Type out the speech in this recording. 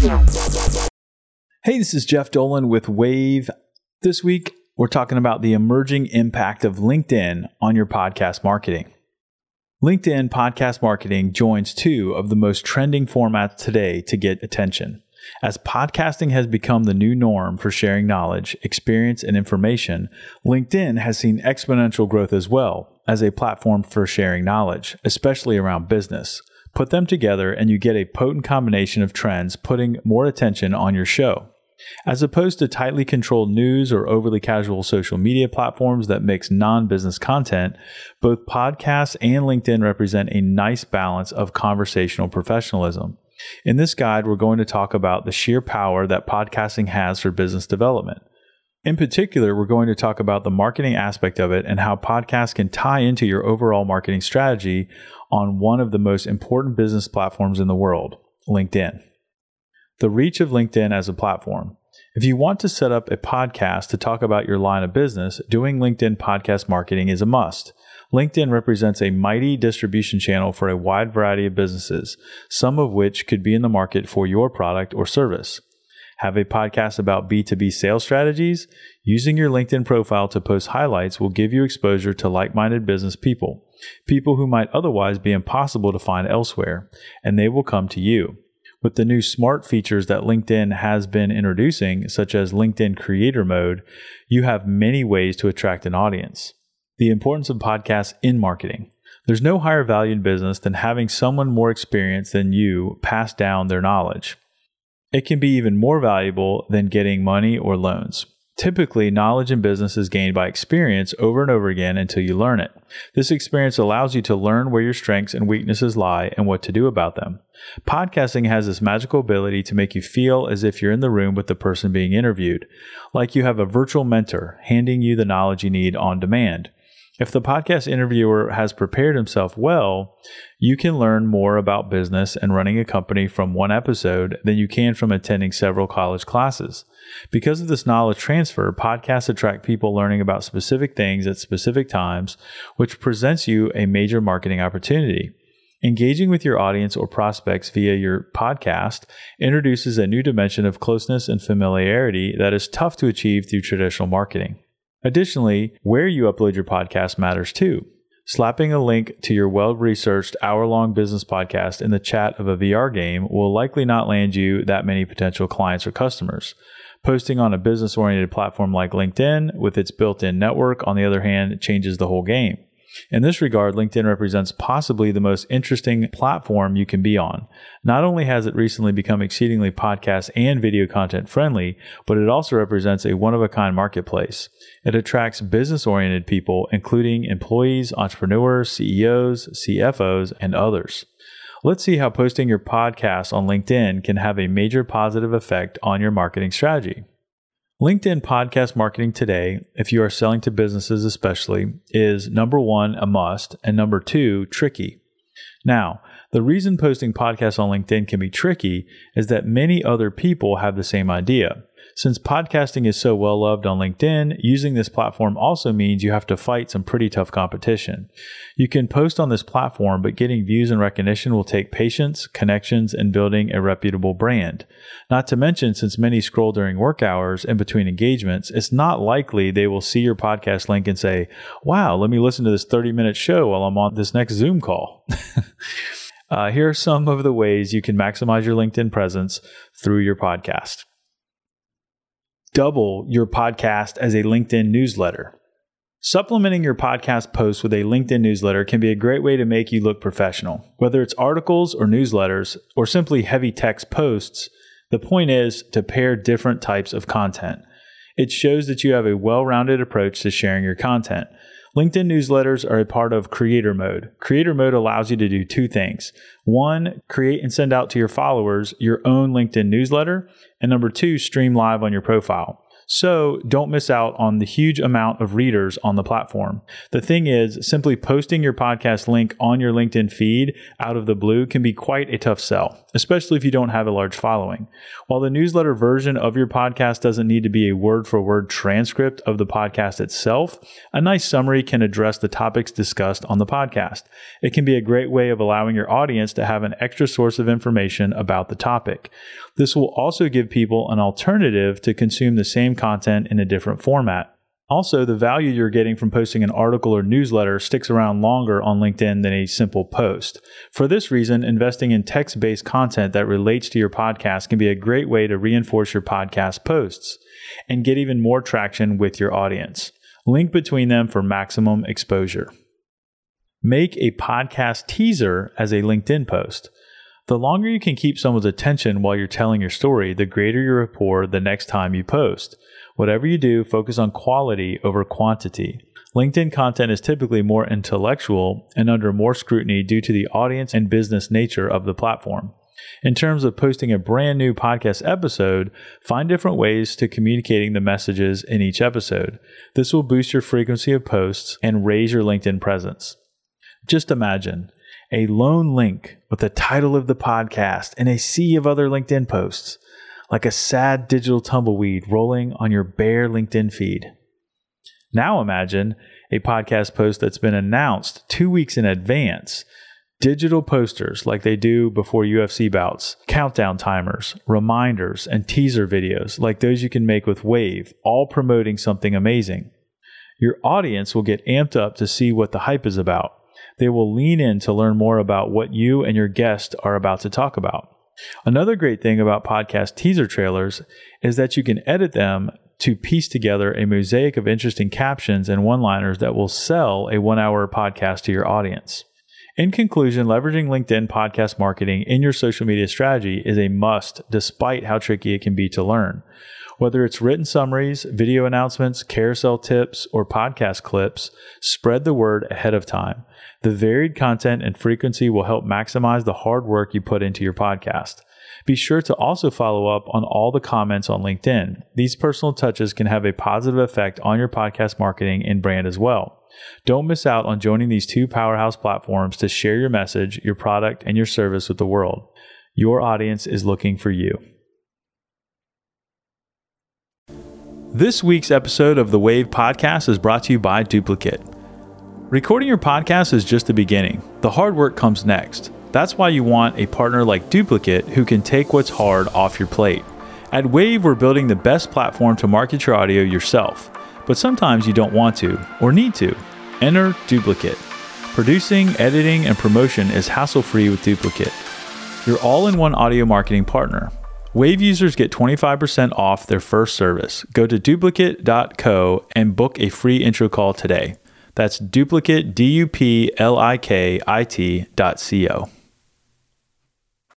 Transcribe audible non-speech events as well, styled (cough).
Hey, this is Jeff Dolan with Wavve. This week, we're talking about the emerging impact of LinkedIn on your podcast marketing. LinkedIn podcast marketing joins two of the most trending formats today to get attention. As podcasting has become the new norm for sharing knowledge, experience, and information, LinkedIn has seen exponential growth as well as a platform for sharing knowledge, especially around business. Put them together, and you get a potent combination of trends putting more attention on your show. As opposed to tightly controlled news or overly casual social media platforms that mix non business content, both podcasts and LinkedIn represent a nice balance of conversational professionalism. In this guide, we're going to talk about the sheer power that podcasting has for business development. In particular, we're going to talk about the marketing aspect of it and how podcasts can tie into your overall marketing strategy on one of the most important business platforms in the world, LinkedIn. The reach of LinkedIn as a platform. If you want to set up a podcast to talk about your line of business, doing LinkedIn podcast marketing is a must. LinkedIn represents a mighty distribution channel for a wide variety of businesses, some of which could be in the market for your product or service. Have a podcast about B2B sales strategies? Using your LinkedIn profile to post highlights will give you exposure to like minded business people, people who might otherwise be impossible to find elsewhere, and they will come to you. With the new smart features that LinkedIn has been introducing, such as LinkedIn Creator Mode, you have many ways to attract an audience. The importance of podcasts in marketing. There's no higher value in business than having someone more experienced than you pass down their knowledge. It can be even more valuable than getting money or loans. Typically, knowledge in business is gained by experience over and over again until you learn it. This experience allows you to learn where your strengths and weaknesses lie and what to do about them. Podcasting has this magical ability to make you feel as if you're in the room with the person being interviewed, like you have a virtual mentor handing you the knowledge you need on demand. If the podcast interviewer has prepared himself well, you can learn more about business and running a company from one episode than you can from attending several college classes. Because of this knowledge transfer, podcasts attract people learning about specific things at specific times, which presents you a major marketing opportunity. Engaging with your audience or prospects via your podcast introduces a new dimension of closeness and familiarity that is tough to achieve through traditional marketing. Additionally, where you upload your podcast matters too. Slapping a link to your well researched hour long business podcast in the chat of a VR game will likely not land you that many potential clients or customers. Posting on a business oriented platform like LinkedIn with its built in network, on the other hand, changes the whole game. In this regard, LinkedIn represents possibly the most interesting platform you can be on. Not only has it recently become exceedingly podcast and video content friendly, but it also represents a one of a kind marketplace. It attracts business oriented people, including employees, entrepreneurs, CEOs, CFOs, and others. Let's see how posting your podcast on LinkedIn can have a major positive effect on your marketing strategy. LinkedIn podcast marketing today, if you are selling to businesses especially, is number one, a must, and number two, tricky. Now, the reason posting podcasts on LinkedIn can be tricky is that many other people have the same idea. Since podcasting is so well loved on LinkedIn, using this platform also means you have to fight some pretty tough competition. You can post on this platform, but getting views and recognition will take patience, connections, and building a reputable brand. Not to mention, since many scroll during work hours in between engagements, it's not likely they will see your podcast link and say, Wow, let me listen to this 30 minute show while I'm on this next Zoom call. (laughs) uh, here are some of the ways you can maximize your LinkedIn presence through your podcast double your podcast as a LinkedIn newsletter. Supplementing your podcast posts with a LinkedIn newsletter can be a great way to make you look professional. Whether it's articles or newsletters or simply heavy text posts, the point is to pair different types of content. It shows that you have a well rounded approach to sharing your content. LinkedIn newsletters are a part of Creator Mode. Creator Mode allows you to do two things. One, create and send out to your followers your own LinkedIn newsletter. And number two, stream live on your profile. So don't miss out on the huge amount of readers on the platform. The thing is, simply posting your podcast link on your LinkedIn feed out of the blue can be quite a tough sell, especially if you don't have a large following. While the newsletter version of your podcast doesn't need to be a word for word transcript of the podcast itself, a nice summary can address the topics discussed on the podcast. It can be a great way of allowing your audience to have an extra source of information about the topic. This will also give people an alternative to consume the same content in a different format. Also, the value you're getting from posting an article or newsletter sticks around longer on LinkedIn than a simple post. For this reason, investing in text based content that relates to your podcast can be a great way to reinforce your podcast posts and get even more traction with your audience. Link between them for maximum exposure. Make a podcast teaser as a LinkedIn post. The longer you can keep someone's attention while you're telling your story, the greater your rapport the next time you post. Whatever you do, focus on quality over quantity. LinkedIn content is typically more intellectual and under more scrutiny due to the audience and business nature of the platform. In terms of posting a brand new podcast episode, find different ways to communicating the messages in each episode. This will boost your frequency of posts and raise your LinkedIn presence. Just imagine a lone link with the title of the podcast and a sea of other LinkedIn posts, like a sad digital tumbleweed rolling on your bare LinkedIn feed. Now imagine a podcast post that's been announced two weeks in advance. Digital posters like they do before UFC bouts, countdown timers, reminders, and teaser videos like those you can make with Wavve, all promoting something amazing. Your audience will get amped up to see what the hype is about they will lean in to learn more about what you and your guest are about to talk about. Another great thing about podcast teaser trailers is that you can edit them to piece together a mosaic of interesting captions and one liners that will sell a one hour podcast to your audience. In conclusion, leveraging LinkedIn podcast marketing in your social media strategy is a must, despite how tricky it can be to learn. Whether it's written summaries, video announcements, carousel tips, or podcast clips, spread the word ahead of time. The varied content and frequency will help maximize the hard work you put into your podcast. Be sure to also follow up on all the comments on LinkedIn. These personal touches can have a positive effect on your podcast marketing and brand as well. Don't miss out on joining these two powerhouse platforms to share your message, your product, and your service with the world. Your audience is looking for you. This week's episode of the Wavve Podcast is brought to you by Duplikit. Recording your podcast is just the beginning. The hard work comes next. That's why you want a partner like Duplikit who can take what's hard off your plate. At Wavve, we're building the best platform to market your audio yourself, but sometimes you don't want to or need to. Enter Duplikit. Producing, editing, and promotion is hassle free with Duplikit. Your all in one audio marketing partner. Wavve users get 25% off their first service. Go to duplikit.co and book a free intro call today. That's duplikit, D U P L I K I T dot C O.